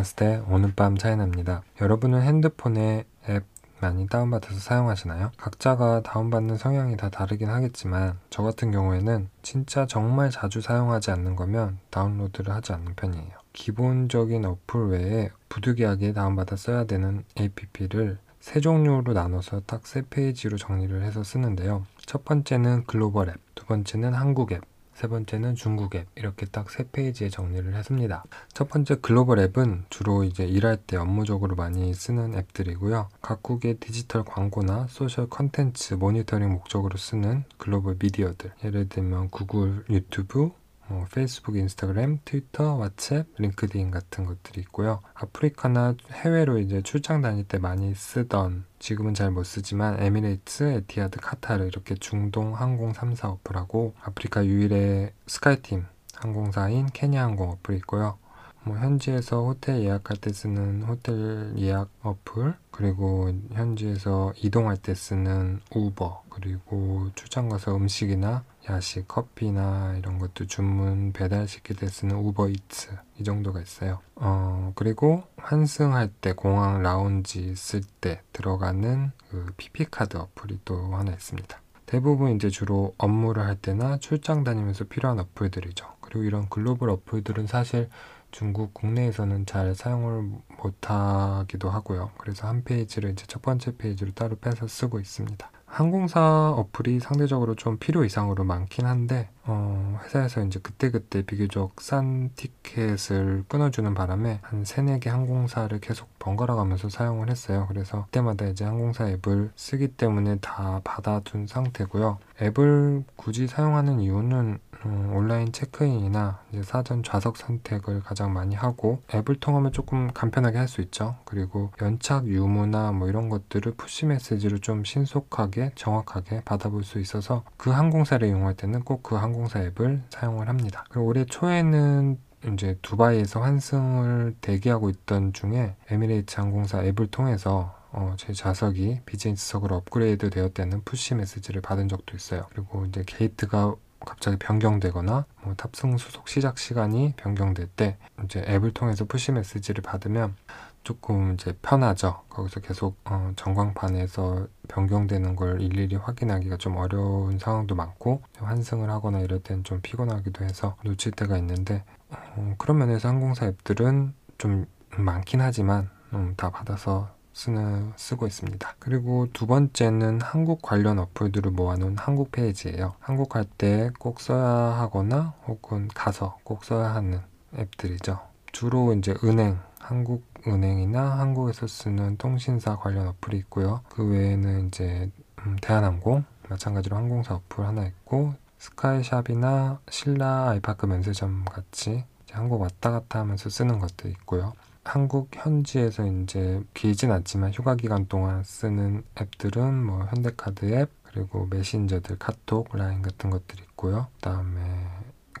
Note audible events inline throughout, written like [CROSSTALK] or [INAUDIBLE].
나마스테 오늘 밤 차이납니다. 여러분은 핸드폰에 앱 많이 다운받아서 사용하시나요? 각자가 다운받는 성향이 다 다르긴 하겠지만 저 같은 경우에는 진짜 정말 자주 사용하지 않는 거면 다운로드를 하지 않는 편이에요. 기본적인 어플 외에 부득이하게 다운받아 써야 되는 APP를 세 종류로 나눠서 딱 세 페이지로 정리를 해서 쓰는데요. 첫 번째는 글로벌 앱, 두 번째는 한국 앱, 세 번째는 중국 앱 이렇게 딱 세 페이지에 정리를 했습니다. 첫 번째 글로벌 앱은 주로 이제 일할 때 업무적으로 많이 쓰는 앱들이고요. 각국의 디지털 광고나 소셜 컨텐츠 모니터링 목적으로 쓰는 글로벌 미디어들 예를 들면 구글, 유튜브, 뭐 페이스북, 인스타그램, 트위터, 왓츠앱, 링크드인 같은 것들이 있고요. 아프리카나 해외로 이제 출장 다닐 때 많이 쓰던 지금은 잘 못 쓰지만 에미레이츠, 에티하드, 카타르 이렇게 중동 항공 3사 어플하고 아프리카 유일의 스카이팀 항공사인 케냐 항공 어플이 있고요. 뭐 현지에서 호텔 예약할 때 쓰는 호텔 예약 어플 그리고 현지에서 이동할 때 쓰는 우버 그리고 출장 가서 음식이나 야식, 커피나 이런 것도 주문 배달시킬 때 쓰는 우버이츠 이 정도가 있어요. 어 그리고 환승할 때 공항 라운지 쓸 때 들어가는 그 PP카드 어플이 또 하나 있습니다. 대부분 이제 주로 업무를 할 때나 출장 다니면서 필요한 어플들이죠. 그리고 이런 글로벌 어플들은 사실 중국 국내에서는 잘 사용을 못하기도 하고요. 그래서 한 페이지를 이제 첫 번째 페이지로 따로 빼서 쓰고 있습니다. 항공사 어플이 상대적으로 좀 필요 이상으로 많긴 한데 어, 회사에서 이제 그때그때 비교적 싼 티켓을 끊어주는 바람에 한 세네 개 항공사를 계속 번갈아 가면서 사용을 했어요. 그래서 그때마다 이제 항공사 앱을 쓰기 때문에 다 받아둔 상태고요. 앱을 굳이 사용하는 이유는 음, 온라인 체크인이나 사전 좌석 선택을 가장 많이 하고 앱을 통하면 조금 간편하게 할 수 있죠. 그리고 연착 유무나 뭐 이런 것들을 푸시 메시지로 좀 신속하게 정확하게 받아볼 수 있어서 그 항공사를 이용할 때는 꼭 그 항공 사 앱을 사용을 합니다. 그리고 올해 초에는 이제 두바이에서 환승을 대기하고 있던 중에 에미레이트 항공사 앱을 통해서 어, 제 좌석이 비즈니스석으로 업그레이드 되었다는 푸시 메시지를 받은 적도 있어요. 그리고 이제 게이트가 갑자기 변경되거나 뭐 탑승 수속 시작 시간이 변경될 때 이제 앱을 통해서 푸시 메시지를 받으면 조금 이제 편하죠. 거기서 계속 어, 전광판에서 변경되는 걸 일일이 확인하기가 좀 어려운 상황도 많고 환승을 하거나 이럴 때는 좀 피곤하기도 해서 놓칠 때가 있는데 어, 그런 면에서 항공사 앱들은 좀 많긴 하지만 음, 다 받아서 쓰는, 쓰고 있습니다. 그리고 두 번째는 한국 관련 어플들을 모아놓은 한국 페이지예요. 한국 갈 때 꼭 써야 하거나 혹은 가서 꼭 써야 하는 앱들이죠. 주로 이제 은행, 한국 은행이나 한국에서 쓰는 통신사 관련 어플이 있고요. 그 외에는 이제 음, 대한항공, 마찬가지로 항공사 어플 하나 있고 스카이샵이나 신라 아이파크 면세점 같이 한국 왔다 갔다 하면서 쓰는 것도 있고요. 한국 현지에서 이제 길진 않지만 휴가 기간 동안 쓰는 앱들은 뭐 현대카드 앱 그리고 메신저들 카톡 라인 같은 것들이 있고요. 그다음에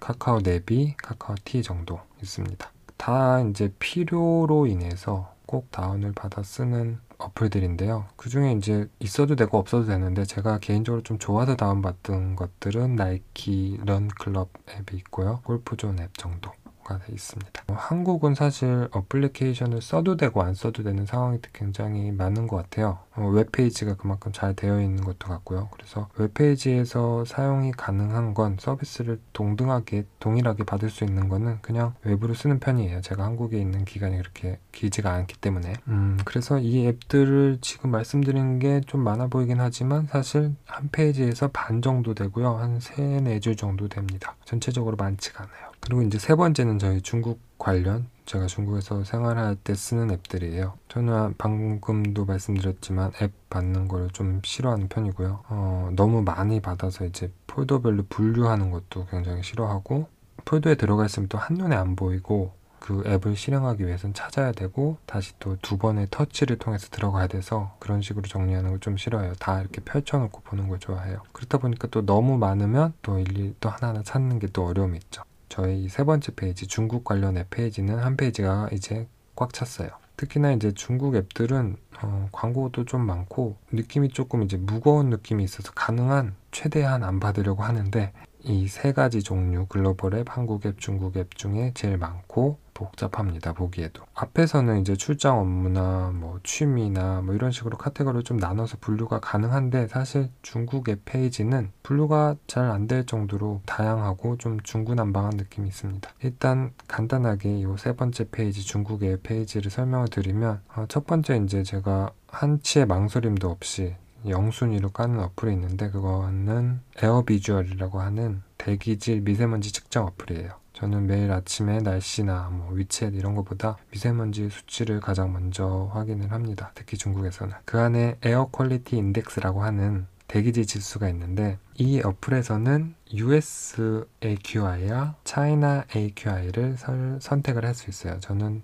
카카오 네비, 카카오 티 정도 있습니다. 다 이제 필요로 인해서 꼭 다운을 받아 쓰는 어플들인데요. 그 중에 이제 있어도 되고 없어도 되는데 제가 개인적으로 좀 좋아서 다운받은 것들은 나이키 Run Club 앱이 있고요. 골프존 앱 정도. 가 있습니다. 뭐 한국은 사실 어플리케이션을 써도 되고 안 써도 되는 상황이 굉장히 많은 것 같아요. 어, 웹페이지가 그만큼 잘 되어 있는 것도 같고요. 그래서 웹페이지에서 사용이 가능한 건 서비스를 동등하게 동일하게 받을 수 있는 거는 그냥 웹으로 쓰는 편이에요. 제가 한국에 있는 기간이 그렇게 길지가 않기 때문에. 음, 그래서 이 앱들을 지금 말씀드린 게 좀 많아 보이긴 하지만 사실 한 페이지에서 반 정도 되고요. 한세네줄 정도 됩니다. 전체적으로 많지가 않아요. 그리고 이제 세 번째는 저희 중국 관련 제가 중국에서 생활할 때 쓰는 앱들이에요. 저는 방금도 말씀드렸지만 앱 받는 걸좀 싫어하는 편이고요. 어, 너무 많이 받아서 이제 폴더별로 분류하는 것도 굉장히 싫어하고 폴더에 들어가 있으면 또 한눈에 안 보이고 그 앱을 실행하기 위해서는 찾아야 되고 다시 또 두 번의 터치를 통해서 들어가야 돼서 그런 식으로 정리하는 걸 좀 싫어해요. 다 이렇게 펼쳐놓고 보는 걸 좋아해요. 그렇다 보니까 또 너무 많으면 또 일일이 또 하나하나 찾는 게 또 어려움이 있죠. 저희 세 번째 페이지 중국 관련 앱 페이지는 한 페이지가 이제 꽉 찼어요. 특히나 이제 중국 앱들은 어, 광고도 좀 많고 느낌이 조금 이제 무거운 느낌이 있어서 가능한 최대한 안 받으려고 하는데 이 세 가지 종류 글로벌 앱, 한국 앱, 중국 앱 중에 제일 많고 복잡합니다. 보기에도. 앞에서는 이제 출장 업무나 뭐 취미나 뭐 이런 식으로 카테고리를 좀 나눠서 분류가 가능한데 사실 중국 앱 페이지는 분류가 잘 안 될 정도로 다양하고 좀 중구난방한 느낌이 있습니다. 일단 간단하게 이 세 번째 페이지 중국 앱 페이지를 설명을 드리면 어, 첫 번째 이제 제가 한치의 망설임도 없이 영순위로 까는 어플이 있는데 그거는 AirVisual이라고 하는 대기질 미세먼지 측정 어플이에요. 저는 매일 아침에 날씨나 뭐 위챗 이런 것보다 미세먼지 수치를 가장 먼저 확인을 합니다. 특히 중국에서는. 그 안에 Air Quality Index라고 하는 대기질 지수가 있는데 이 어플에서는 US AQI와 China AQI를 선택을 할 수 있어요. 저는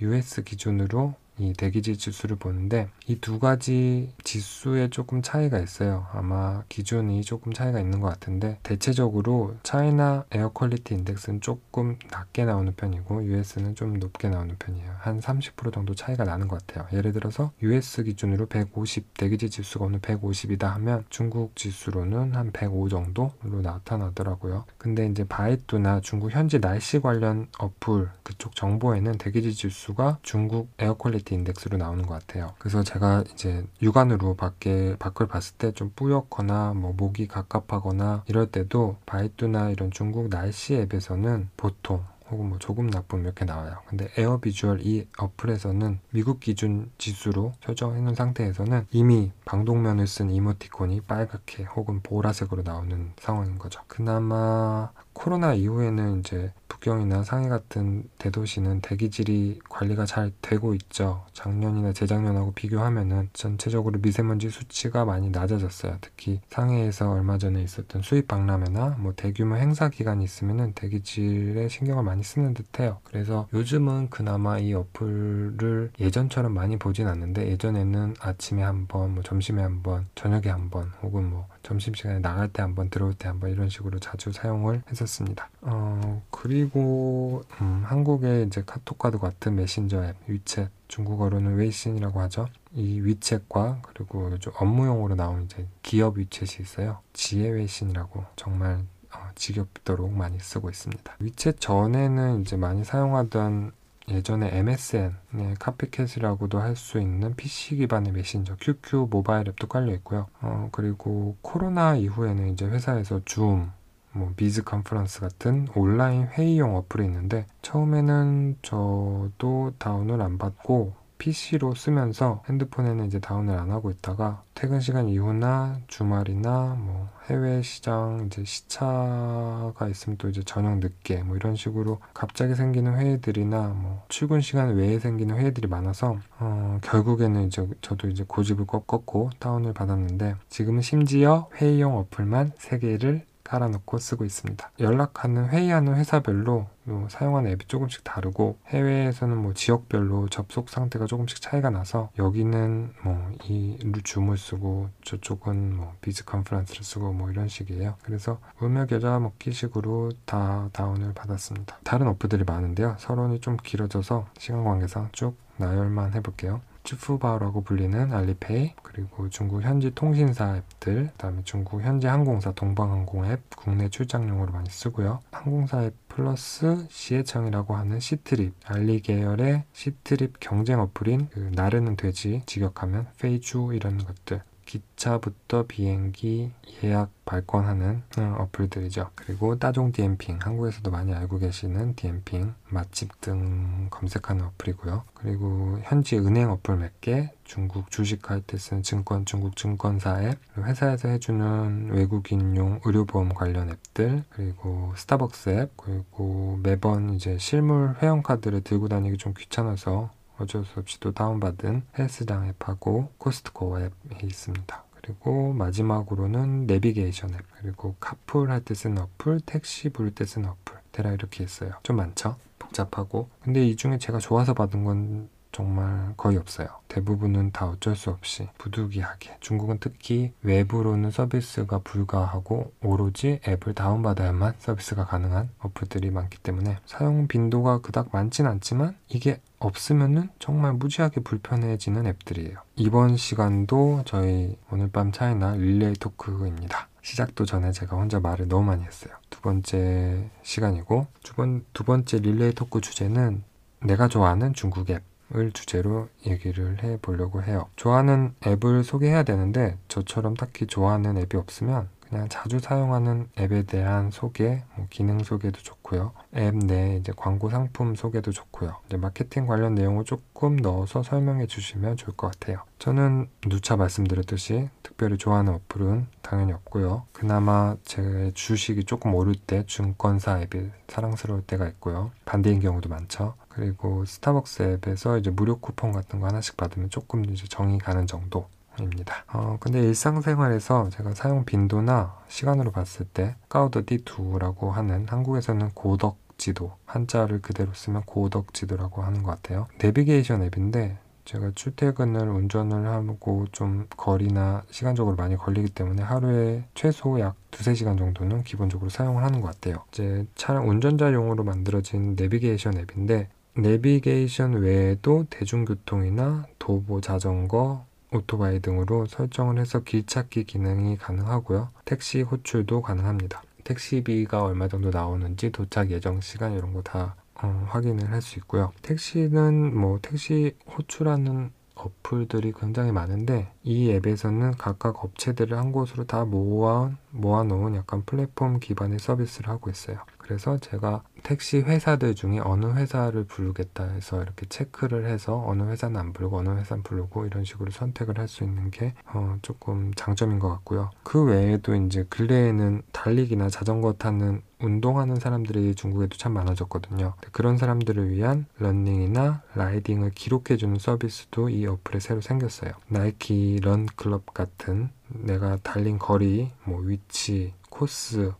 US 기준으로 이 대기질 지수를 보는데 이 두 가지 지수에 조금 차이가 있어요. 아마 기준이 조금 차이가 있는 것 같은데 대체적으로 China Air Quality Index는 조금 낮게 나오는 편이고 US는 좀 높게 나오는 편이에요. 한 30% 정도 차이가 나는 것 같아요. 예를 들어서 US 기준으로 150 대기질 지수가 오늘 150이다 하면 중국 지수로는 한 105 정도로 나타나더라고요. 근데 이제 바이두나 중국 현지 날씨 관련 어플 그쪽 정보에는 대기질 지수가 중국 Air Quality Quality Index로 나오는 것 같아요. 그래서 제가 이제 육안으로 밖에 밖을 봤을 때 좀 뿌옇거나 뭐 목이 갑갑하거나 이럴 때도 바이두나 이런 중국 날씨 앱에서는 보통 혹은 뭐 조금 나쁨 이렇게 나와요. 근데 AirVisual 이 어플에서는 미국 기준 지수로 설정해 놓은 상태에서는 이미 방독면을 쓴 이모티콘이 빨갛게 혹은 보라색으로 나오는 상황인 거죠. 그나마 코로나 이후에는 이제 북경이나 상해 같은 대도시는 대기질이 관리가 잘 되고 있죠. 작년이나 재작년하고 비교하면은 전체적으로 미세먼지 수치가 많이 낮아졌어요. 특히 상해에서 얼마 전에 있었던 수입 박람회나 뭐 대규모 행사 기간이 있으면은 대기질에 신경을 많이 쓰는 듯해요. 그래서 요즘은 그나마 이 어플을 예전처럼 많이 보진 않는데 예전에는 아침에 한 번, 뭐 점심에 한 번, 저녁에 한 번, 혹은 뭐 점심시간에 나갈 때 한번 들어올 때 한번 이런 식으로 자주 사용을 했었습니다. 어, 그리고 음, 한국의 이제 카톡과도 같은 메신저 앱 위챗 중국어로는 微信이라고 하죠. 이 위챗과 그리고 좀 업무용으로 나온 이제 기업 위챗이 있어요. 企业微信이라고 정말 어, 지겹도록 많이 쓰고 있습니다. 위챗 전에는 이제 많이 사용하던 예전에 MSN의 copycat이라고도 할 수 있는 PC 기반의 메신저 QQ 모바일 앱도 깔려 있고요. 어, 그리고 코로나 이후에는 이제 회사에서 줌, 뭐 비즈 컨퍼런스 같은 온라인 회의용 어플이 있는데 처음에는 저도 다운을 안 받고 PC로 쓰면서 핸드폰에는 이제 다운을 안 하고 있다가 퇴근 시간 이후나 주말이나 뭐 해외 시장 이제 시차가 있으면 또 이제 저녁 늦게 뭐 이런 식으로 갑자기 생기는 회의들이나 뭐 출근 시간 외에 생기는 회의들이 많아서 어 결국에는 이제 저도 이제 고집을 꺾고 다운을 받았는데 지금은 심지어 회의용 어플만 3개를 깔아놓고 쓰고 있습니다. 연락하는 회의하는 회사별로 뭐 사용하는 앱이 조금씩 다르고 해외에서는 뭐 지역별로 접속 상태가 조금씩 차이가 나서 여기는 뭐 이 줌을 쓰고 저쪽은 뭐 Biz Conference를 쓰고 뭐 이런 식이에요. 그래서 울며 겨자 먹기식으로 다 다운을 받았습니다. 다른 어플들이 많은데요. 서론이 좀 길어져서 시간 관계상 쭉 나열만 해볼게요. 支付宝라고 불리는 알리페이 그리고 중국 현지 통신사 앱들 그다음에 중국 현지 항공사 동방항공 앱 국내 출장용으로 많이 쓰고요. 항공사 앱 플러스 携程이라고 하는 Ctrip 알리 계열의 Ctrip 경쟁 어플인 그 나르는 돼지 직역하면 飞猪 이런 것들 기차부터 비행기 예약 발권하는 어, 어플들이죠. 그리고 大众点评, 한국에서도 많이 알고 계시는 点评, 맛집 등 검색하는 어플이고요. 그리고 현지 은행 어플 몇 개, 중국 주식할 때 쓰는 증권, 중국 증권사 앱, 회사에서 해주는 외국인용 의료보험 관련 앱들, 그리고 스타벅스 앱, 그리고 매번 이제 실물 회원카드를 들고 다니기 좀 귀찮아서 어쩔 수 없이 또 다운받은 헬스장 앱하고 코스트코 앱이 있습니다. 그리고 마지막으로는 내비게이션 앱, 그리고 카풀 할 때 쓰는 어플, 택시 부를 때 쓰는 어플, 대략 이렇게 있어요. 좀 많죠? 복잡하고. 근데 이 중에 제가 좋아서 받은 건 정말 거의 없어요. 대부분은 다 어쩔 수 없이 부득이하게 중국은 특히 외부로는 서비스가 불가하고 오로지 앱을 다운받아야만 서비스가 가능한 어플들이 많기 때문에 사용 빈도가 그닥 많진 않지만 이게 없으면은 정말 무지하게 불편해지는 앱들이에요. 이번 시간도 저희 오늘 밤 차이나 릴레이 토크입니다. 시작도 전에 제가 혼자 말을 너무 많이 했어요. 두 번째 시간이고 두, 번, 두 번째 릴레이 토크 주제는 내가 좋아하는 중국 앱 을 주제로 얘기를 해 보려고 해요. 좋아하는 앱을 소개해야 되는데 저처럼 딱히 좋아하는 앱이 없으면 그냥 자주 사용하는 앱에 대한 소개, 뭐 기능 소개도 좋고요. 앱 내 이제 광고 상품 소개도 좋고요. 이제 마케팅 관련 내용을 조금 넣어서 설명해 주시면 좋을 것 같아요. 저는 누차 말씀드렸듯이 특별히 좋아하는 어플은 당연히 없고요. 그나마 제 주식이 조금 오를 때 증권사 앱이 사랑스러울 때가 있고요. 반대인 경우도 많죠. 그리고 스타벅스 앱에서 이제 무료 쿠폰 같은 거 하나씩 받으면 조금 이제 정이 가는 정도. 입니다. 어, 근데 일상생활에서 제가 사용 빈도나 시간으로 봤을 때 까우더디2라고 하는 한국에서는 고덕 지도 한자를 그대로 쓰면 고덕 지도라고 하는 것 같아요. 내비게이션 앱인데 제가 출퇴근을 운전을 하고 좀 거리나 시간적으로 많이 걸리기 때문에 하루에 최소 약 두세 시간 정도는 기본적으로 사용을 하는 것 같아요. 이제 차량 운전자용으로 만들어진 내비게이션 앱인데 내비게이션 외에도 대중교통이나 도보 자전거, 오토바이 등으로 설정을 해서 길찾기 기능이 가능하고요. 택시 호출도 가능합니다. 택시비가 얼마 정도 나오는지 도착 예정 시간 이런 거다 어, 확인을 할 수 있고요. 택시는 뭐 택시 호출하는 어플들이 굉장히 많은데 이 앱에서는 각각 업체들을 한 곳으로 다 모아 모아놓은 약간 플랫폼 기반의 서비스를 하고 있어요. 그래서 제가 택시 회사들 중에 어느 회사를 부르겠다 해서 이렇게 체크를 해서 어느 회사는 안 부르고 어느 회사는 부르고 이런 식으로 선택을 할 수 있는 게 어, 조금 장점인 것 같고요. 그 외에도 이제 근래에는 달리기나 자전거 타는 운동하는 사람들이 중국에도 참 많아졌거든요. 그런 사람들을 위한 러닝이나 riding을 기록해주는 서비스도 이 어플에 새로 생겼어요. Nike Run Club 같은 내가 달린 거리, 뭐 위치, 코스,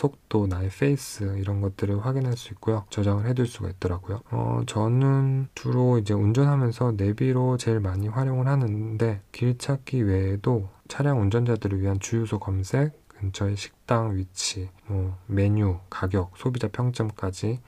속도, 나의 페이스 이런 것들을 확인할 수 있고요. 저장을 해둘 수가 있더라고요. 어, 저는 주로 이제 운전하면서 내비로 제일 많이 활용을 하는데 길 찾기 외에도 차량 운전자들을 위한 주유소 검색, 근처의 식당 위치, 뭐 메뉴, 가격, 소비자 평점까지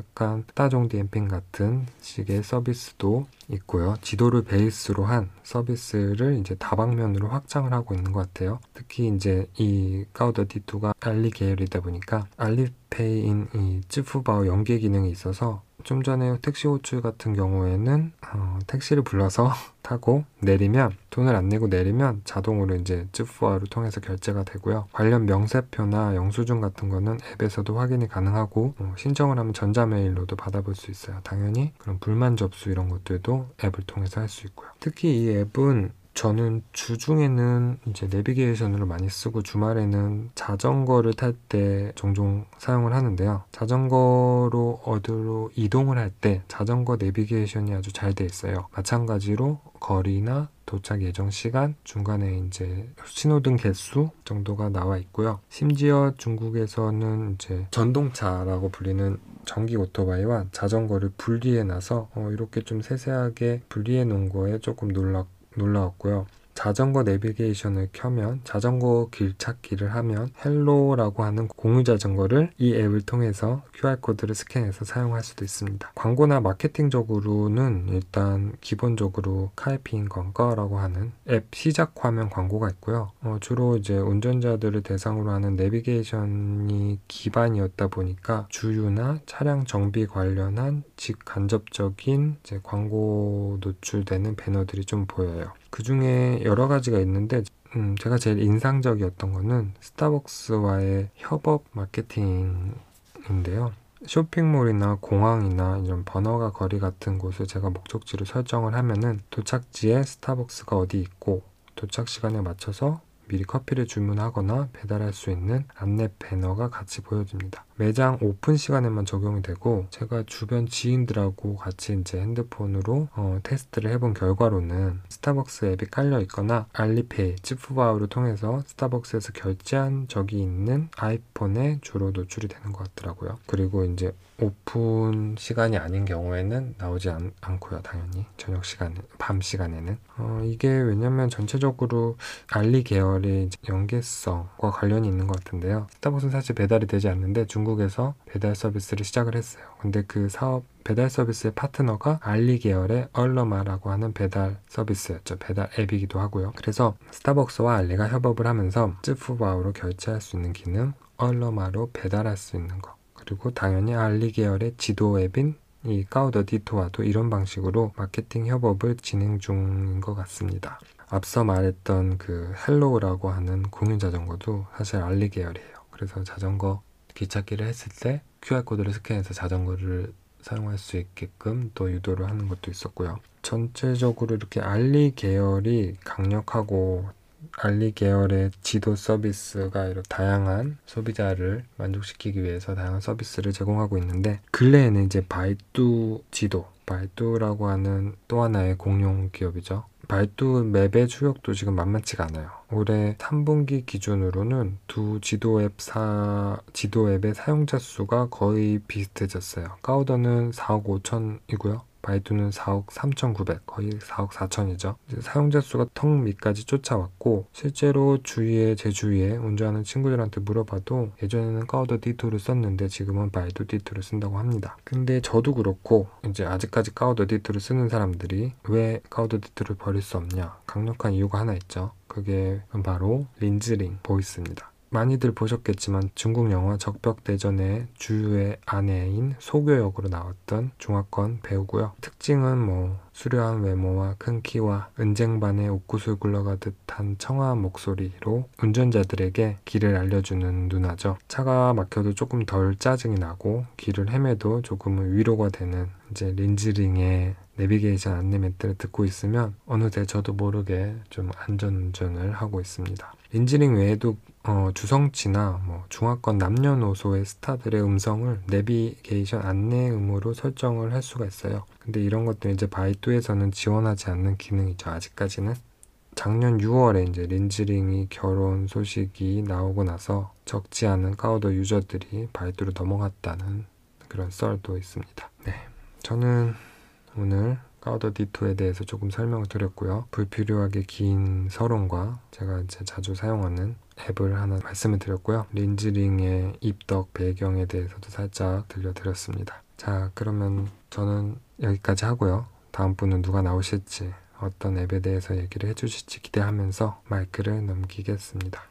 약간 따종 디 엠핑 같은 식의 서비스도 있고요. 지도를 베이스로 한 서비스를 이제 다방면으로 확장을 하고 있는 것 같아요. 특히 이제 이 가우더 D2가 알리 계열이다 보니까 알리페이인 이 쯔푸바오 연계 기능이 있어서 좀 전에 택시 호출 같은 경우에는 어, 택시를 불러서 [LAUGHS] 타고 내리면 돈을 안 내고 내리면 자동으로 이제 쯔푸아를 통해서 결제가 되고요. 관련 명세표나 영수증 같은 거는 앱에서도 확인이 가능하고 어, 신청을 하면 전자메일로도 받아볼 수 있어요. 당연히 그런 불만 접수 이런 것들도 앱을 통해서 할 수 있고요. 특히 이 앱은 저는 주중에는 이제 내비게이션으로 많이 쓰고 주말에는 자전거를 탈 때 종종 사용을 하는데요. 자전거로 어디로 이동을 할 때 자전거 내비게이션이 아주 잘 돼 있어요. 마찬가지로 거리나 도착 예정 시간, 중간에 이제 신호등 개수 정도가 나와 있고요. 심지어 중국에서는 이제 전동차라고 불리는 전기 오토바이와 자전거를 분리해 놔서 어, 이렇게 좀 세세하게 분리해 놓은 거에 조금 놀랐고 놀라웠고요. 자전거 내비게이션을 켜면 자전거 길 찾기를 하면 Hello라고 하는 공유 자전거를 이 앱을 통해서 QR코드를 스캔해서 사용할 수도 있습니다. 광고나 마케팅적으로는 일단 기본적으로 开屏 광고라고 하는 앱 시작 화면 광고가 있고요. 어, 주로 이제 운전자들을 대상으로 하는 내비게이션이 기반이었다 보니까 주유나 차량 정비 관련한 직간접적인 광고 노출되는 배너들이 좀 보여요. 그 중에 여러 가지가 있는데 음, 제가 제일 인상적이었던 거는 스타벅스와의 협업 마케팅인데요. 쇼핑몰이나 공항이나 이런 번화가 거리 같은 곳을 제가 목적지로 설정을 하면은 도착지에 스타벅스가 어디 있고 도착 시간에 맞춰서 미리 커피를 주문하거나 배달할 수 있는 안내 배너가 같이 보여집니다. 매장 오픈 시간에만 적용이 되고 제가 주변 지인들하고 같이 이제 핸드폰으로 어, 테스트를 해본 결과로는 스타벅스 앱이 깔려 있거나 알리페이, 支付宝를 통해서 스타벅스에서 결제한 적이 있는 아이폰에 주로 노출이 되는 것 같더라고요. 그리고 이제 오픈 시간이 아닌 경우에는 나오지 않, 고요 당연히. 저녁 시간에 밤 시간에는. 어, 이게 왜냐면 전체적으로 알리 계열의 연계성과 관련이 있는 것 같은데요. 스타벅스는 사실 배달이 되지 않는데 중국 에서 배달 서비스를 시작을 했어요 근데 그 사업 배달 서비스의 파트너가 알리 계열의 饿了么라고 하는 배달 서비스였죠. 배달 앱이기도 하고요. 그래서 스타벅스와 알리가 협업을 하면서 支付宝로 결제할 수 있는 기능, 얼러마로 배달할 수 있는 거. 그리고 당연히 알리 계열의 지도 앱인 이 高德地图와도 이런 방식으로 마케팅 협업을 진행 중인 것 같습니다. 앞서 말했던 그 Hello라고 하는 공유 자전거도 사실 알리 계열이에요. 그래서 자전거 길찾기를 했을 때 QR코드를 스캔해서 자전거를 사용할 수 있게끔 또 유도를 하는 것도 있었고요. 전체적으로 이렇게 알리 계열이 강력하고 알리 계열의 지도 서비스가 이렇게 다양한 소비자를 만족시키기 위해서 다양한 서비스를 제공하고 있는데 근래에는 이제 바이두 지도, 바이두라고 하는 또 하나의 공룡 기업이죠. 바이두 map의 추격도 지금 만만치가 않아요. 올해 3분기 기준으로는 두 지도 앱 사, 지도 앱의 사용자 수가 거의 비슷해졌어요. 高德는 4억 5천이고요. 바이두는 4억 3,900, 거의 4억 4천이죠. 사용자 수가 턱 밑까지 쫓아왔고 실제로 주위에 제 주위에 운전하는 친구들한테 물어봐도 예전에는 高德地图를 썼는데 지금은 바이두 地图를 쓴다고 합니다. 근데 저도 그렇고 이제 아직까지 高德地图를 쓰는 사람들이 왜 高德地图를 버릴 수 없냐? 강력한 이유가 하나 있죠. 그게 바로 린즈링 voice입니다. 많이들 보셨겠지만 중국 영화 적벽대전의 주유의 아내인 소교 역으로 나왔던 중화권 배우고요. 특징은 뭐 수려한 외모와 큰 키와 은쟁반에 옥구슬 굴러가듯 한 청아한 목소리로 운전자들에게 길을 알려주는 누나죠. 차가 막혀도 조금 덜 짜증이 나고 길을 헤매도 조금은 위로가 되는 이제 린즈링의 내비게이션 안내 멘트를 듣고 있으면 어느새 저도 모르게 좀 안전운전을 하고 있습니다. 린즈링 외에도 어, 주성치나 뭐 중화권 남녀노소의 스타들의 음성을 내비게이션 안내음으로 설정을 할 수가 있어요. 근데 이런 것들 이제 바이두에서는 지원하지 않는 기능이죠. 아직까지는. 작년 6월에 이제 린즈링이 결혼 소식이 나오고 나서 적지 않은 高德 user들이 바이두로 넘어갔다는 그런 썰도 있습니다. 네. 저는 오늘 高德地图에 대해서 조금 설명을 드렸고요. 불필요하게 긴 서론과 제가 이제 자주 사용하는 앱을 하나 말씀을 드렸고요. 린즈링의 입덕 배경에 대해서도 살짝 들려드렸습니다. 자, 그러면 저는 여기까지 하고요. 다음 분은 누가 나오실지 어떤 앱에 대해서 얘기를 해주실지 기대하면서 마이크를 넘기겠습니다.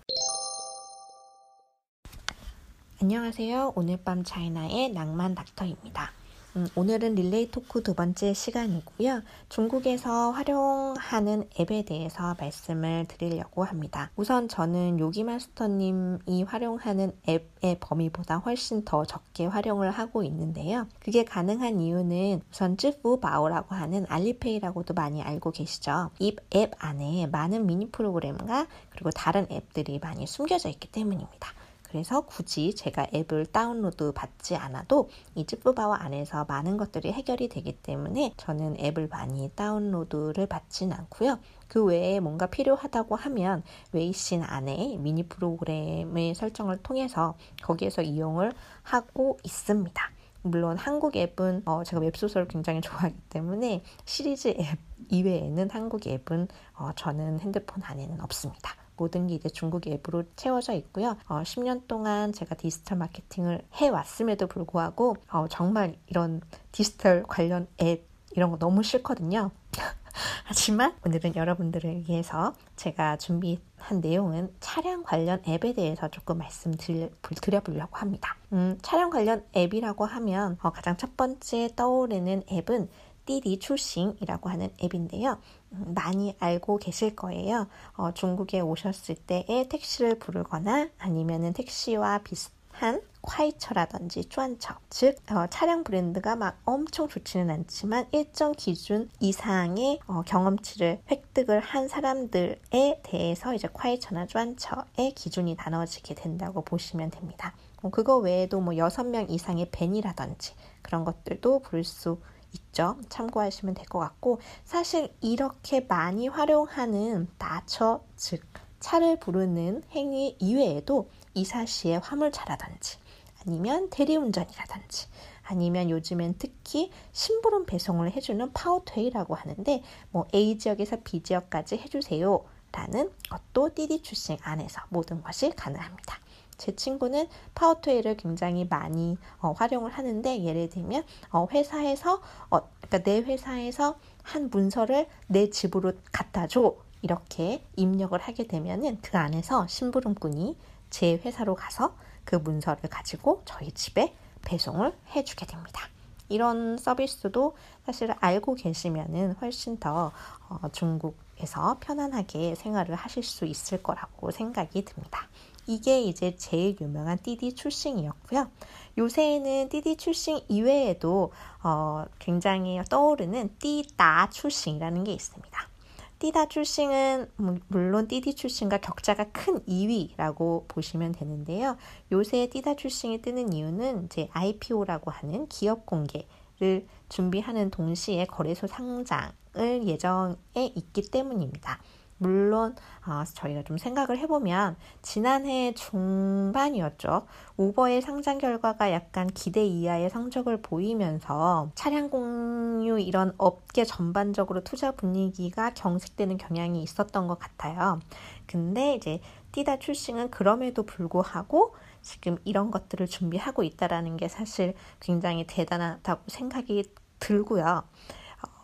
안녕하세요. 오늘 밤 차이나의 낭만 닥터입니다. 음, 오늘은 릴레이 토크 두 번째 시간이고요. 중국에서 활용하는 앱에 대해서 말씀을 드리려고 합니다. 우선 저는 요기마스터님이 활용하는 앱의 범위보다 훨씬 더 적게 활용을 하고 있는데요. 그게 가능한 이유는 우선 쯔부바오라고 하는 알리페이라고도 많이 알고 계시죠. 이 앱 안에 많은 미니 프로그램과 그리고 다른 앱들이 많이 숨겨져 있기 때문입니다. 그래서 굳이 제가 앱을 다운로드 받지 않아도 이 支付宝 안에서 많은 것들이 해결이 되기 때문에 저는 앱을 많이 다운로드를 받진 않고요. 그 외에 뭔가 필요하다고 하면 微信 안에 미니 프로그램의 설정을 통해서 거기에서 이용을 하고 있습니다. 물론 한국 앱은 어, 제가 웹소설을 굉장히 [LAUGHS] 좋아하기 때문에 시리즈 앱 이외에는 한국 앱은 어, 저는 핸드폰 안에는 없습니다. 모든 게 이제 중국 앱으로 채워져 있고요. 어, 10년 동안 제가 디지털 마케팅을 해왔음에도 불구하고 어, 정말 이런 디지털 관련 앱 이런 거 너무 싫거든요. [LAUGHS] 하지만 오늘은 여러분들을 위해서 제가 준비한 내용은 차량 관련 앱에 대해서 조금 말씀드려보려고 합니다. 음, 차량 관련 앱이라고 하면 어, 가장 첫 번째 떠오르는 앱은 띠디 출싱이라고 하는 앱인데요. 음, 많이 알고 계실 거예요. 어, 중국에 오셨을 때에 택시를 부르거나 아니면은 택시와 비슷한 콰이처라든지 쭈안처 즉 어, 차량 브랜드가 막 엄청 좋지는 않지만 일정 기준 이상의 어, 경험치를 획득을 한 사람들에 대해서 이제 콰이처나 쭈안처의 기준이 나눠지게 된다고 보시면 됩니다. 뭐 그거 외에도 뭐 6명 이상의 밴이라든지 그런 것들도 부를 수 있죠. 참고하시면 될 것 같고 사실 이렇게 많이 활용하는 다처 즉 차를 부르는 행위 이외에도 이사시의 화물차라든지 아니면 대리운전이라든지 아니면 요즘엔 특히 심부름 배송을 해주는 파워트웨이라고 하는데 뭐 A 지역에서 B 지역까지 해주세요 라는 것도 띠디 출신 안에서 모든 것이 가능합니다. 제 친구는 파워트웨이를 굉장히 많이 어, 활용을 하는데 예를 들면 어, 회사에서 어, 그러니까 내 회사에서 한 문서를 내 집으로 갖다 줘 이렇게 입력을 하게 되면은 그 안에서 심부름꾼이 제 회사로 가서 그 문서를 가지고 저희 집에 배송을 해주게 됩니다. 이런 서비스도 사실 알고 계시면은 훨씬 더 어, 중국에서 편안하게 생활을 하실 수 있을 거라고 생각이 듭니다. 이게 이제 제일 유명한 띠디 출싱이었고요. 요새에는 띠디 출싱 이외에도 어, 굉장히 떠오르는 띠다 출싱이라는 게 있습니다. 띠다 출싱은 물론 띠디 출싱과 격차가 큰 2위라고 보시면 되는데요. 요새 띠다 출싱이 뜨는 이유는 이제 IPO라고 하는 기업 공개를 준비하는 동시에 거래소 상장을 예정에 있기 때문입니다. 물론 어, 저희가 좀 생각을 해보면 지난해 중반이었죠. 우버의 상장 결과가 약간 기대 이하의 성적을 보이면서 차량 공유 이런 업계 전반적으로 투자 분위기가 경색되는 경향이 있었던 것 같아요. 근데 이제 띠다 출싱은 그럼에도 불구하고 지금 이런 것들을 준비하고 있다라는 게 사실 굉장히 대단하다고 생각이 들고요.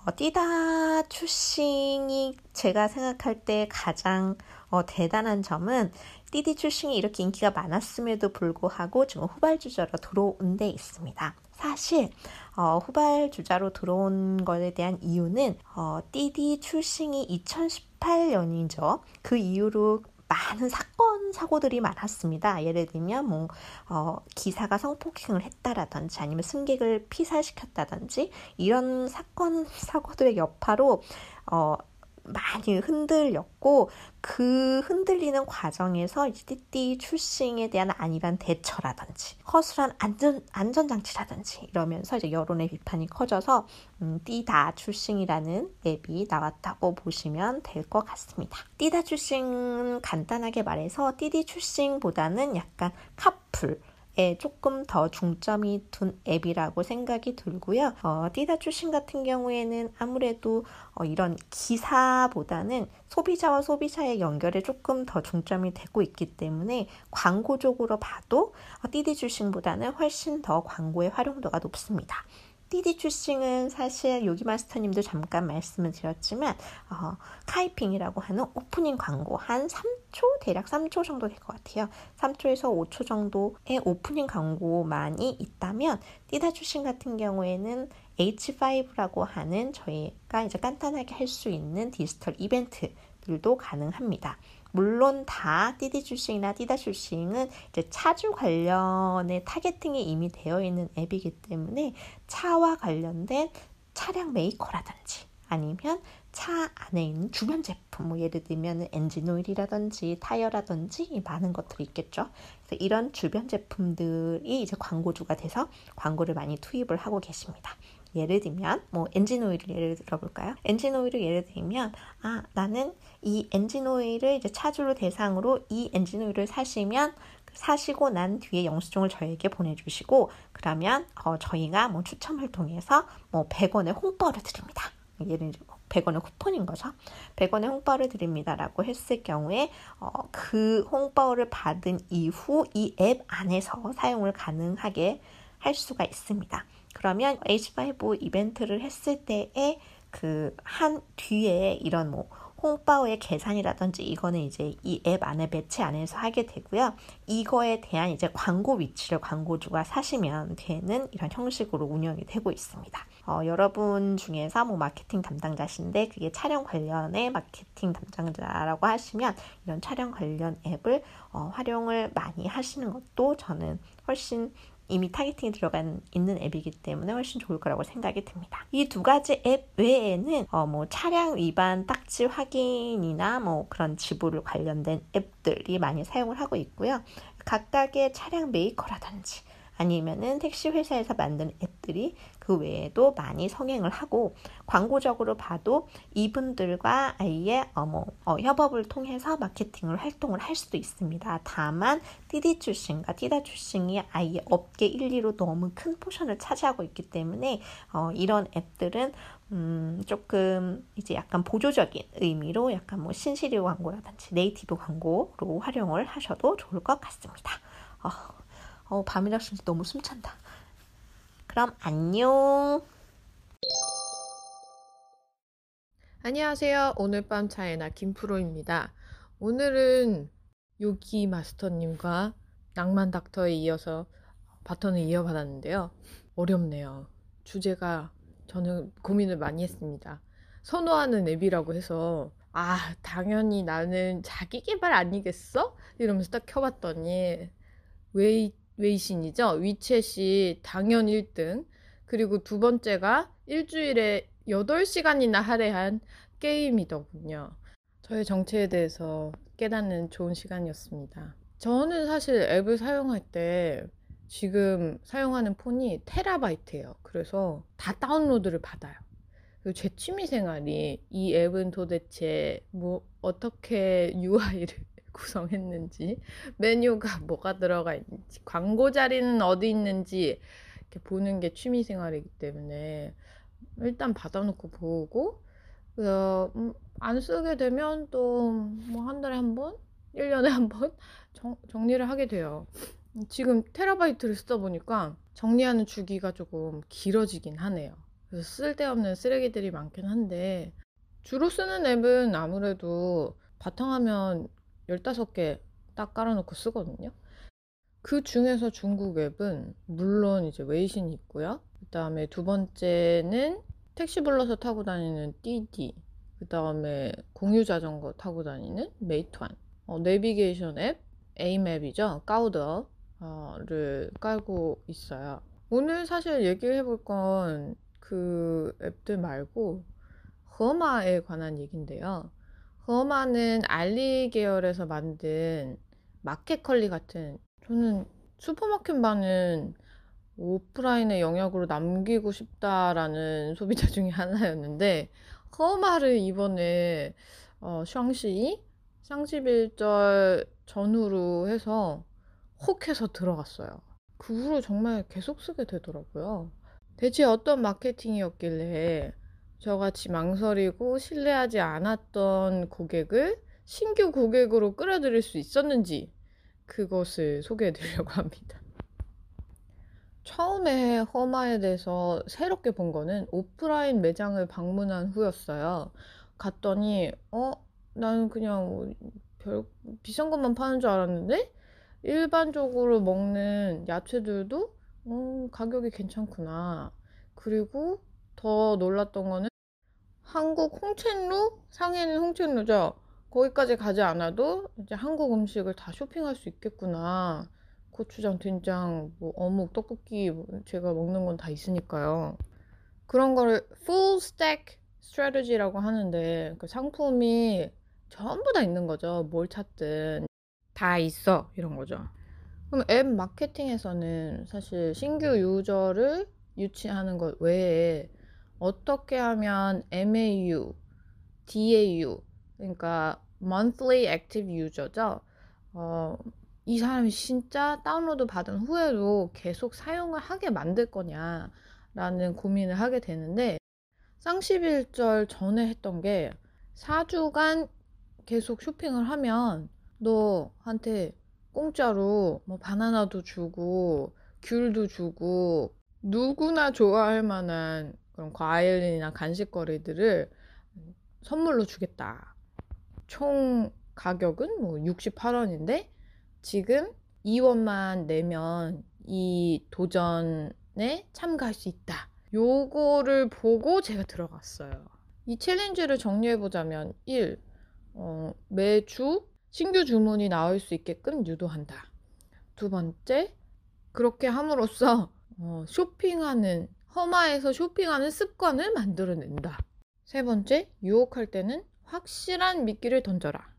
어, 띠다 출싱이 제가 생각할 때 가장 어, 대단한 점은 띠디 출싱이 이렇게 인기가 많았음에도 불구하고 지금 후발주자로 들어온 데 있습니다. 사실 어, 후발주자로 들어온 것에 대한 이유는 어, 띠디 출싱이 2018년이죠. 그 이후로 많은 사건 사고들이 많았습니다. 예를 들면 뭐 어, 기사가 성폭행을 했다라든지 아니면 승객을 피살시켰다든지 이런 사건 사고들의 여파로 어, 많이 흔들렸고 그 흔들리는 과정에서 띠띠 출싱에 대한 안일한 대처라든지 허술한 안전 안전장치라든지 이러면서 이제 여론의 비판이 커져서 음, 띠다 출싱이라는 앱이 나왔다고 보시면 될 것 같습니다. 띠다 출싱은 간단하게 말해서 띠디 출싱보다는 약간 카풀 에 조금 더 중점이 둔 앱이라고 생각이 들고요. 어, 띠다 출신 같은 경우에는 아무래도 어, 이런 기사보다는 소비자와 소비자의 연결에 조금 더 중점이 되고 있기 때문에 광고적으로 봐도 어, 띠디 출신보다는 훨씬 더 광고의 활용도가 높습니다. 띠디 출싱은 사실 요기 마스터님도 잠깐 말씀을 드렸지만 어, 카이핑이라고 하는 오프닝 광고 한 3초 대략 3초 정도 될 것 같아요. 3초에서 5초 정도의 오프닝 광고만이 있다면 嘀嗒出行 같은 경우에는 H5라고 하는 저희가 이제 간단하게 할 수 있는 디지털 이벤트들도 가능합니다. 물론 다 띠디 출싱이나 띠다 출싱은 이제 차주 관련의 targeting이 이미 되어 있는 앱이기 때문에 차와 관련된 차량 메이커라든지 아니면 차 안에 있는 주변 제품, 뭐 예를 들면 엔진 오일이라든지 타이어라든지 많은 것들이 있겠죠. 그래서 이런 주변 제품들이 이제 광고주가 돼서 광고를 많이 투입을 하고 계십니다. 예를 들면 뭐 엔진 오일을 예를 들어볼까요? 엔진 오일을 예를 들면 아 나는 이 엔진 오일을 이제 차주로 대상으로 이 엔진 오일을 사시면 사시고 난 뒤에 영수증을 저에게 보내주시고 그러면 어, 저희가 뭐 추첨을 통해서 뭐 100원의 红包를 드립니다. 예를 들어 100원의 쿠폰인 거죠. 100원의 红包를 드립니다라고 했을 경우에 어, 그 홍보를 받은 이후 이 앱 안에서 사용을 가능하게 할 수가 있습니다. 그러면 H5 이벤트를 했을 때에 그 한 뒤에 이런 뭐 홍바오의 계산이라든지 이거는 이제 이 앱 안에 매체 안에서 하게 되고요. 이거에 대한 이제 광고 위치를 광고주가 사시면 되는 이런 형식으로 운영이 되고 있습니다. 어, 여러분 중에서 뭐 마케팅 담당자신데 그게 촬영 관련의 마케팅 담당자라고 하시면 이런 차량 관련 앱을 어, 활용을 많이 하시는 것도 저는 훨씬 이미 targeting이 들어간 있는 앱이기 때문에 훨씬 좋을 거라고 생각이 듭니다. 이 두 가지 앱 외에는 어, 뭐 차량 위반 딱지 확인이나 뭐 그런 지불 관련된 앱들이 많이 사용을 하고 있고요. 각각의 차량 메이커라든지 아니면은 택시 회사에서 만든 앱들이 그 외에도 많이 성행을 하고 광고적으로 봐도 이분들과 아예 어머 어, 협업을 통해서 마케팅을 활동을 할 수도 있습니다. 다만 띠디 출신과 띠다 출신이 아예 업계 1, 2로 너무 큰 포션을 차지하고 있기 때문에 어, 이런 앱들은 음, 조금 이제 약간 보조적인 의미로 약간 뭐 信息流 광고라든지 native 광고로 활용을 하셔도 좋을 것 같습니다. 어, 어, 밤이라 진짜 너무 숨찬다. 그럼 안녕. 안녕하세요. 오늘 밤 차이나 김프로입니다. 오늘은 요기 마스터님과 낭만 닥터에 이어서 바톤을 이어받았는데요. 어렵네요. 주제가 저는 고민을 많이 했습니다. 선호하는 앱이라고 해서 아 당연히 나는 자기 개발 아니겠어? 이러면서 딱 켜봤더니 웨이 微信이죠. 위챗이 당연 1등. 그리고 두 번째가 일주일에 8시간이나 할애한 게임이더군요. 저의 정체에 대해서 깨닫는 좋은 시간이었습니다. 저는 사실 앱을 사용할 때 지금 사용하는 폰이 테라바이트예요. 그래서 다 다운로드를 받아요. 제 취미 생활이 이 앱은 도대체 뭐 어떻게 [LAUGHS] UI를 구성했는지 메뉴가 [LAUGHS] 뭐가 들어가 있는지 광고 자리는 어디 있는지 이렇게 보는 게 취미 생활이기 때문에 일단 받아놓고 보고 어, 음, 안 쓰게 되면 또 뭐 한 달에 한 번, 1년에 한 번 [LAUGHS] 정리를 하게 돼요. 지금 테라바이트를 쓰다 보니까 정리하는 주기가 조금 길어지긴 하네요. 그래서 쓸데없는 쓰레기들이 많긴 한데 주로 쓰는 앱은 아무래도 바탕화면 15개 딱 깔아놓고 쓰거든요. 그 중에서 중국 앱은 물론 이제 微信이 있고요. 그 다음에 두 번째는 택시 불러서 타고 다니는 滴滴. 그 다음에 공유 자전거 타고 다니는 美团. 어, 내비게이션 앱, AMap이죠. 高德를 깔고 있어요. 오늘 사실 얘기해 볼 건 그 앱들 말고 허마에 관한 얘기인데요. 허마는 알리 계열에서 만든 마켓컬리 같은 저는 슈퍼마켓만은 오프라인의 영역으로 남기고 싶다라는 [LAUGHS] 소비자 중에 하나였는데 허마를 이번에 어, 샹시 쌍십일절 전후로 해서 혹해서 들어갔어요. 그 후로 정말 계속 쓰게 되더라고요. 대체 어떤 마케팅이었길래 저같이 망설이고 신뢰하지 않았던 고객을 신규 고객으로 끌어들일 수 있었는지 그것을 소개해 드리려고 [LAUGHS] 합니다. 처음에 허마에 대해서 새롭게 본 거는 오프라인 매장을 방문한 후였어요. 갔더니, 어, 나는 그냥 뭐 별, 비싼 것만 파는 줄 알았는데, 일반적으로 먹는 야채들도, 음, 가격이 괜찮구나. 그리고 더 놀랐던 거는 한국 홍천루? 상해는 홍천루죠? 거기까지 가지 않아도 이제 한국 음식을 다 쇼핑할 수 있겠구나. 고추장, 된장, 뭐 어묵, 떡볶이 뭐 제가 먹는 건 다 있으니까요. 그런 거를 full stack strategy라고 하는데 그 상품이 전부 다 있는 거죠. 뭘 찾든 다 있어 이런 거죠. 그럼 앱 마케팅에서는 사실 신규 유저를 유치하는 것 외에 어떻게 하면 MAU, DAU, 그러니까 monthly active user죠. 어, 이 사람이 진짜 다운로드 받은 후에도 계속 사용을 하게 만들 거냐라는 고민을 하게 되는데 쌍십일절 전에 했던 게 4주간 계속 쇼핑을 하면 너한테 공짜로 뭐 바나나도 주고 귤도 주고 누구나 좋아할 만한 그런 과일이나 간식거리들을 선물로 주겠다. 총 가격은 뭐 68원인데 지금 2원만 내면 이 도전에 참가할 수 있다. 요거를 보고 제가 들어갔어요. 이 챌린지를 정리해보자면 1. 어, 매주 신규 주문이 나올 수 있게끔 유도한다. 두 번째, 그렇게 함으로써 어, 쇼핑하는 허마에서 쇼핑하는 습관을 만들어낸다. 세 번째, 유혹할 때는 확실한 미끼를 던져라.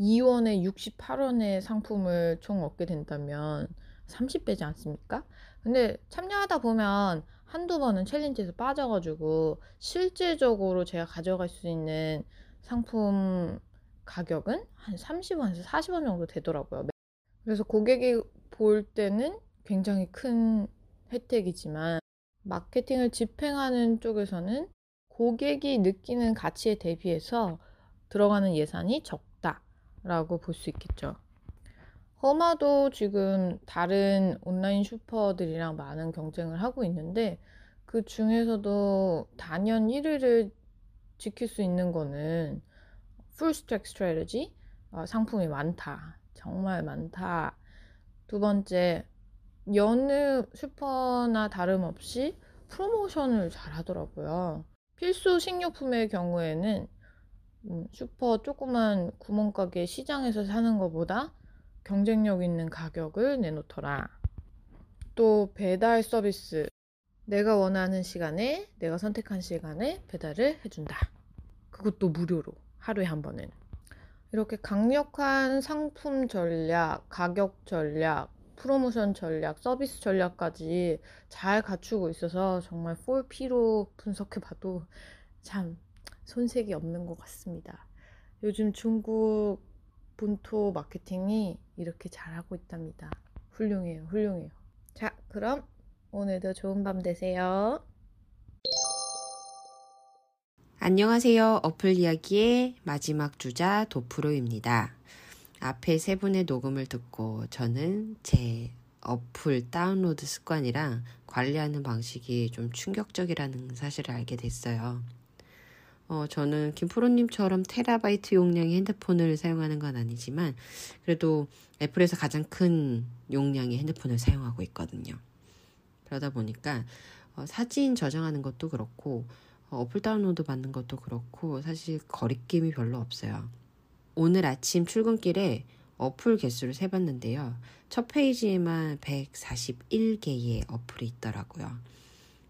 2원에 68원의 상품을 총 얻게 된다면 30배지 않습니까? 근데 참여하다 보면 한두 번은 챌린지에서 빠져가지고 실질적으로 제가 가져갈 수 있는 상품 가격은 한 30원에서 40원 정도 되더라고요. 그래서 고객이 볼 때는 굉장히 큰 혜택이지만 마케팅을 집행하는 쪽에서는 고객이 느끼는 가치에 대비해서 들어가는 예산이 적다라고 볼 수 있겠죠. 허마도 지금 다른 온라인 슈퍼들이랑 많은 경쟁을 하고 있는데 그 중에서도 단연 1위를 지킬 수 있는 거는 full-stack strategy 상품이 많다. 정말 많다. 두 번째, 여느 슈퍼나 다름없이 프로모션을 잘 하더라고요. 필수 식료품의 경우에는 음, 슈퍼 조그만 구멍가게 시장에서 사는 것보다 경쟁력 있는 가격을 내놓더라. 또 배달 서비스. 내가 원하는 시간에, 내가 선택한 시간에 배달을 해준다. 그것도 무료로. 하루에 한 번은. 이렇게 강력한 상품 전략, 가격 전략, 프로모션 전략, 서비스 전략까지 잘 갖추고 있어서 정말 4P로 분석해봐도 참 손색이 없는 것 같습니다. 요즘 중국 본토 마케팅이 이렇게 잘하고 있답니다. 훌륭해요, 훌륭해요. 자, 그럼 오늘도 좋은 밤 되세요. 안녕하세요. 어플 이야기의 마지막 주자 도프로입니다. 앞에 세 분의 녹음을 듣고 저는 제 어플 다운로드 습관이랑 관리하는 방식이 좀 충격적이라는 사실을 알게 됐어요. 어, 저는 김프로님처럼 테라바이트 용량의 핸드폰을 사용하는 건 아니지만 그래도 애플에서 가장 큰 용량의 핸드폰을 사용하고 있거든요. 그러다 보니까 어, 사진 저장하는 것도 그렇고 어, 어플 다운로드 받는 것도 그렇고 사실 거리낌이 별로 없어요. 오늘 아침 출근길에 어플 개수를 세봤는데요. 첫 페이지에만 141개의 어플이 있더라고요.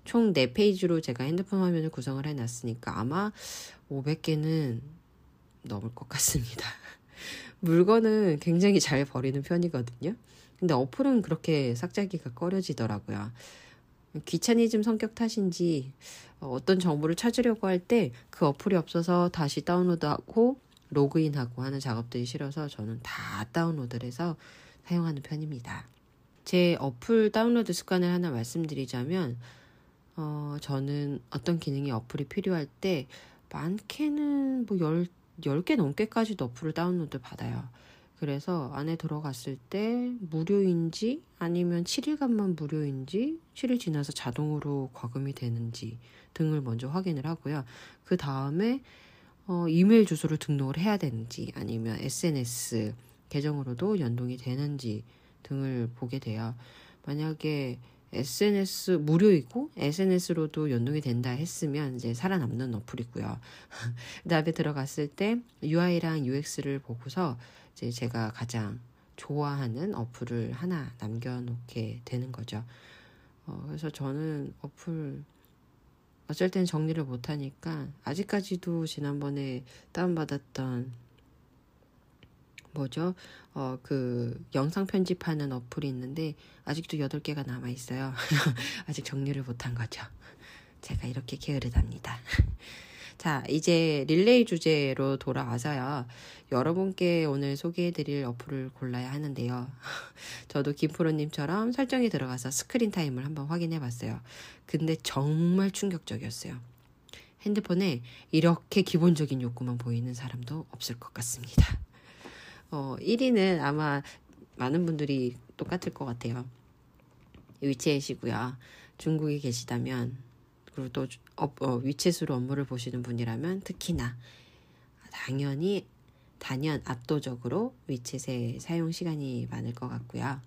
총 4페이지로 제가 핸드폰 화면을 구성을 해놨으니까 아마 500개는 넘을 것 같습니다. [LAUGHS] 물건은 굉장히 잘 버리는 편이거든요. 근데 어플은 그렇게 삭제하기가 꺼려지더라고요. 귀차니즘 성격 탓인지 어떤 정보를 찾으려고 할 때 그 어플이 없어서 다시 다운로드하고 로그인하고 하는 작업들이 싫어서 저는 다 다운로드를 해서 사용하는 편입니다. 제 어플 다운로드 습관을 하나 말씀드리자면 어, 저는 어떤 기능이 어플이 필요할 때 많게는 뭐 10, 10개 넘게까지도 어플을 다운로드 받아요. 그래서 안에 들어갔을 때 무료인지 아니면 7일간만 무료인지 7일 지나서 자동으로 과금이 되는지 등을 먼저 확인을 하고요. 그 다음에 어, 이메일 주소를 등록을 해야 되는지 아니면 SNS 계정으로도 연동이 되는지 등을 보게 돼요. 만약에 SNS 무료이고 SNS로도 연동이 된다 했으면 이제 살아남는 어플이고요. [LAUGHS] 그다음에 들어갔을 때 UI랑 UX를 보고서 이제 제가 가장 좋아하는 어플을 하나 남겨놓게 되는 거죠. 어, 그래서 저는 어플 어쩔 땐 정리를 못하니까 아직까지도 지난번에 다운받았던 뭐죠? 어, 그 영상 편집하는 어플이 있는데 아직도 8개가 남아 있어요. [LAUGHS] 아직 정리를 못한 거죠. 제가 이렇게 게으르답니다. 자, 이제 릴레이 주제로 돌아와서요. 여러분께 오늘 소개해드릴 어플을 골라야 하는데요. [LAUGHS] 저도 김프로님처럼 설정에 들어가서 screen time을 한번 확인해 봤어요. 근데 정말 충격적이었어요. 핸드폰에 이렇게 기본적인 욕구만 보이는 사람도 없을 것 같습니다. 어, 1위는 아마 많은 분들이 똑같을 것 같아요. 위챗이고요. 중국에 계시다면 그리고 또 어, 어, 위챗으로 업무를 보시는 분이라면 특히나 당연히 단연 압도적으로 위챗의 사용 시간이 많을 것 같고요.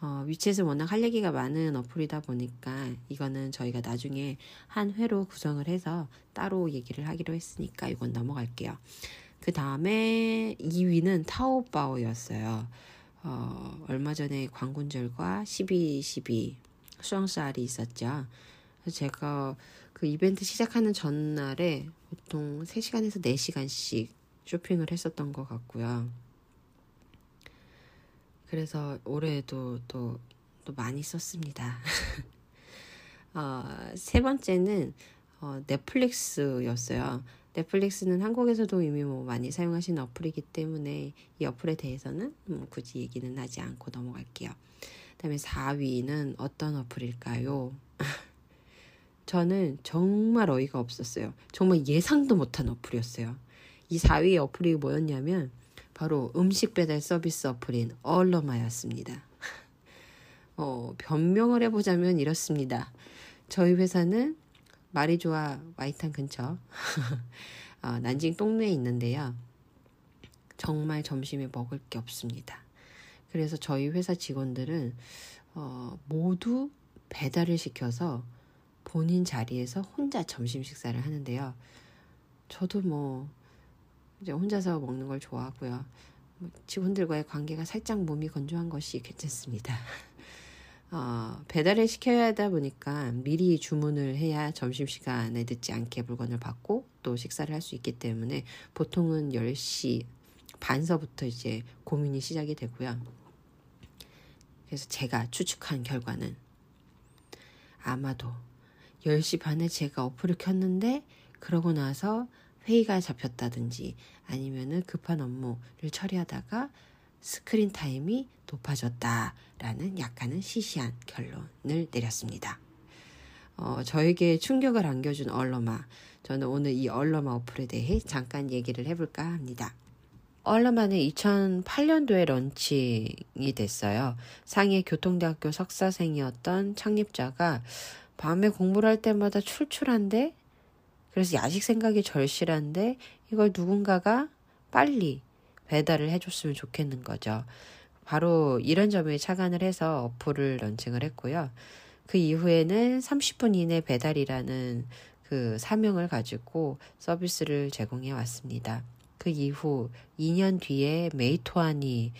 어, 위챗은 워낙 할 얘기가 많은 어플이다 보니까 이거는 저희가 나중에 한 회로 구성을 해서 따로 얘기를 하기로 했으니까 이건 넘어갈게요. 그 다음에 2위는 타오바오였어요. 어, 얼마 전에 광군절과 12.12 수영살이 있었죠. 제가 그 이벤트 시작하는 전날에 보통 3시간에서 4시간씩 쇼핑을 했었던 것 같고요. 그래서 올해도 또, 또 많이 썼습니다. [LAUGHS] 어, 세 번째는 어, 넷플릭스였어요. 넷플릭스는 한국에서도 이미 뭐 많이 사용하시는 어플이기 때문에 이 어플에 대해서는 뭐 굳이 얘기는 하지 않고 넘어갈게요. 그 다음에 4위는 어떤 어플일까요? [LAUGHS] 저는 정말 어이가 없었어요. 정말 예상도 못한 어플이었어요. 이 4위 어플이 뭐였냐면 바로 음식 배달 서비스 어플인 얼러마였습니다. [LAUGHS] 어, 변명을 해보자면 이렇습니다. 저희 회사는 마리조아 와이탄 근처 [LAUGHS] 어, 난징 동네에 있는데요. 정말 점심에 먹을 게 없습니다. 그래서 저희 회사 직원들은 어, 모두 배달을 시켜서 본인 자리에서 혼자 점심 식사를 하는데요. 저도 뭐 이제 혼자서 먹는 걸 좋아하고요. 뭐 직원들과의 관계가 살짝 몸이 건조한 것이 괜찮습니다. [LAUGHS] 어, 배달을 시켜야 하다 보니까 미리 주문을 해야 점심시간에 늦지 않게 물건을 받고 또 식사를 할 수 있기 때문에 보통은 10시 반서부터 이제 고민이 시작이 되고요. 그래서 제가 추측한 결과는 아마도 10시 반에 제가 어플을 켰는데 그러고 나서 회의가 잡혔다든지 아니면은 급한 업무를 처리하다가 screen time이 높아졌다라는 약간은 시시한 결론을 내렸습니다. 어, 저에게 충격을 안겨준 얼러마. 저는 오늘 이 얼러마 어플에 대해 잠깐 얘기를 해볼까 합니다. 얼러마는 2008년도에 런칭이 됐어요. 상해 교통대학교 석사생이었던 창립자가 밤에 공부를 할 때마다 출출한데 그래서 야식 생각이 절실한데 이걸 누군가가 빨리 배달을 해줬으면 좋겠는 거죠. 바로 이런 점에 착안을 해서 어플을 런칭을 했고요. 그 이후에는 30분 이내 배달이라는 그 사명을 가지고 서비스를 제공해 왔습니다. 그 이후 2년 뒤에 메이토안이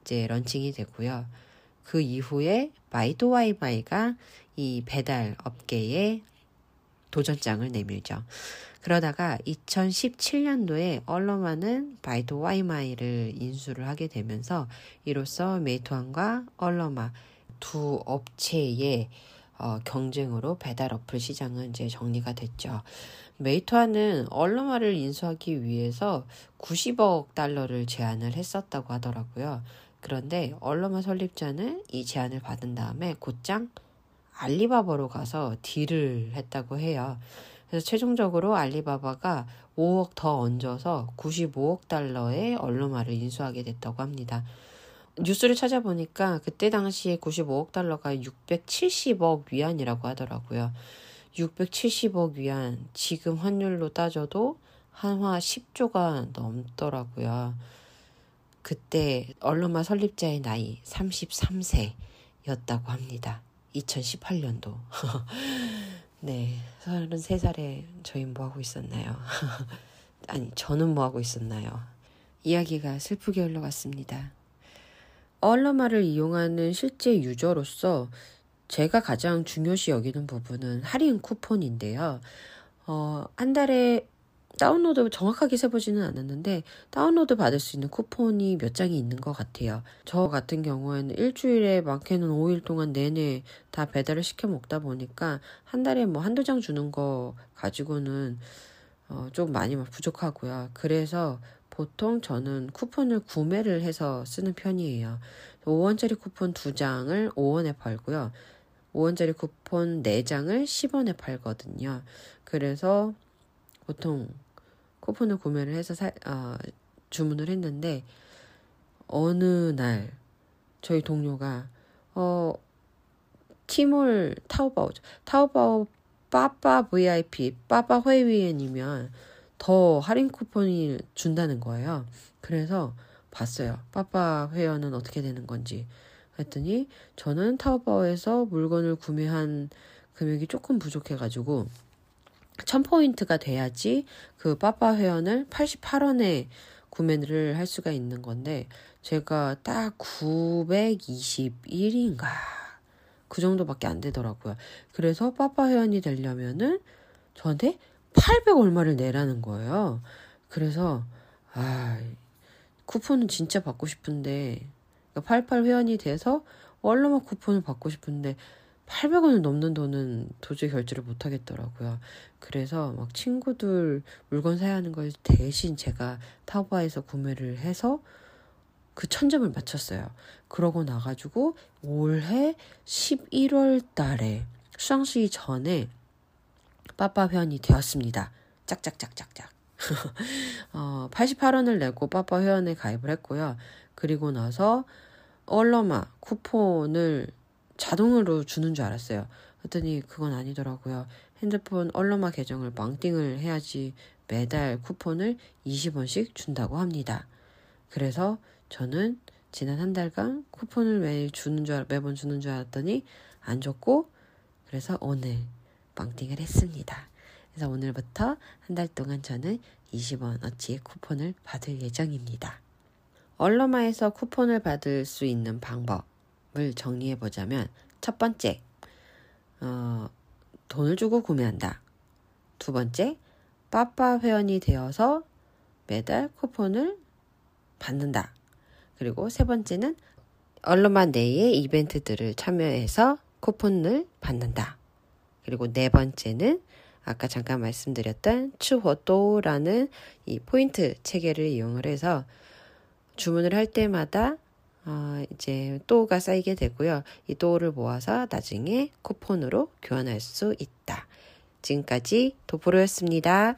이제 런칭이 되고요. 그 이후에 바이도와이마이가 이 배달 업계에 도전장을 내밀죠. 그러다가 2017년도에 얼러마는 바이도와이마이를 인수를 하게 되면서 이로써 메이토안과 얼러마 두 업체의 어, 경쟁으로 배달 어플 시장은 이제 정리가 됐죠. 메이토안은 얼러마를 인수하기 위해서 90억 달러를 제안을 했었다고 하더라고요. 그런데 얼러마 설립자는 이 제안을 받은 다음에 곧장 알리바바로 가서 딜을 했다고 해요. 그래서 최종적으로 알리바바가 5억 더 얹어서 95억 달러의 얼루마를 인수하게 됐다고 합니다. 뉴스를 찾아보니까 그때 당시에 95억 달러가 670억 위안이라고 하더라고요. 670억 위안, 지금 환율로 따져도 한화 10조가 넘더라고요. 그때 얼루마 설립자의 나이 33세였다고 합니다. 2018년도. [LAUGHS] 네, 33살에 저희 뭐 하고 있었나요? [LAUGHS] 아니, 저는 뭐 하고 있었나요? 이야기가 슬프게 흘러갔습니다. 얼러마를 이용하는 실제 유저로서 제가 가장 중요시 여기는 부분은 할인 쿠폰인데요. 어, 한 달에 다운로드 정확하게 세보지는 않았는데 다운로드 받을 수 있는 쿠폰이 몇 장이 있는 것 같아요. 저 같은 경우에는 일주일에 많게는 5일 동안 내내 다 배달을 시켜 먹다 보니까 한 달에 뭐 한두 장 주는 거 가지고는 어, 좀 많이 부족하고요. 그래서 보통 저는 쿠폰을 구매를 해서 쓰는 편이에요. 5원짜리 쿠폰 2장을 5원에 팔고요. 5원짜리 쿠폰 4장을 10원에 팔거든요. 그래서 보통 쿠폰을 구매를 해서 사, 어, 주문을 했는데 어느 날 저희 동료가 어 티몰 타오바오 타오바오 빠빠 VIP 빠빠 회위엔이면 더 할인 쿠폰이 준다는 거예요. 그래서 봤어요. 빠빠 회원은 어떻게 되는 건지. 했더니 저는 타오바오에서 물건을 구매한 금액이 조금 부족해가지고 1000포인트가 돼야지 그 빠빠 회원을 88원에 구매를 할 수가 있는 건데 제가 딱 921인가 그 정도밖에 안 되더라고요. 그래서 빠빠 회원이 되려면은 저한테 800 얼마를 내라는 거예요. 그래서 아 쿠폰은 진짜 받고 싶은데 88 회원이 돼서 얼마나 쿠폰을 받고 싶은데 800원을 넘는 돈은 도저히 결제를 못 하겠더라고요. 그래서 막 친구들 물건 사야 하는 걸 대신 제가 타오바에서 구매를 해서 그 천점을 맞췄어요. 그러고 나가지고 올해 11월 달에 수상시 전에 빠빠 회원이 되었습니다. 짝짝짝짝짝. [LAUGHS] 어, 88원을 내고 빠빠 회원에 가입을 했고요. 그리고 나서 얼러마 쿠폰을 자동으로 주는 줄 알았어요. 그랬더니 그건 아니더라고요. 핸드폰 얼러마 계정을 망띵을 해야지 매달 쿠폰을 20원씩 준다고 합니다. 그래서 저는 지난 한 달간 쿠폰을 매일 주는 줄 알- 매번 주는 줄 알았더니 안 줬고 그래서 오늘 망띵을 했습니다. 그래서 오늘부터 한 달 동안 저는 20원 어치의 쿠폰을 받을 예정입니다. 얼러마에서 쿠폰을 받을 수 있는 방법 을 정리해 보자면 첫 번째, 어, 돈을 주고 구매한다. 두 번째, 빠빠 회원이 되어서 매달 쿠폰을 받는다. 그리고 세 번째는 얼러마 내의 이벤트들을 참여해서 쿠폰을 받는다. 그리고 네 번째는 아까 잠깐 말씀드렸던 추호또라는 이 포인트 체계를 이용을 해서 주문을 할 때마다 어, 이제 또가 쌓이게 되고요. 이 또를 모아서 나중에 쿠폰으로 교환할 수 있다. 지금까지 도프로였습니다.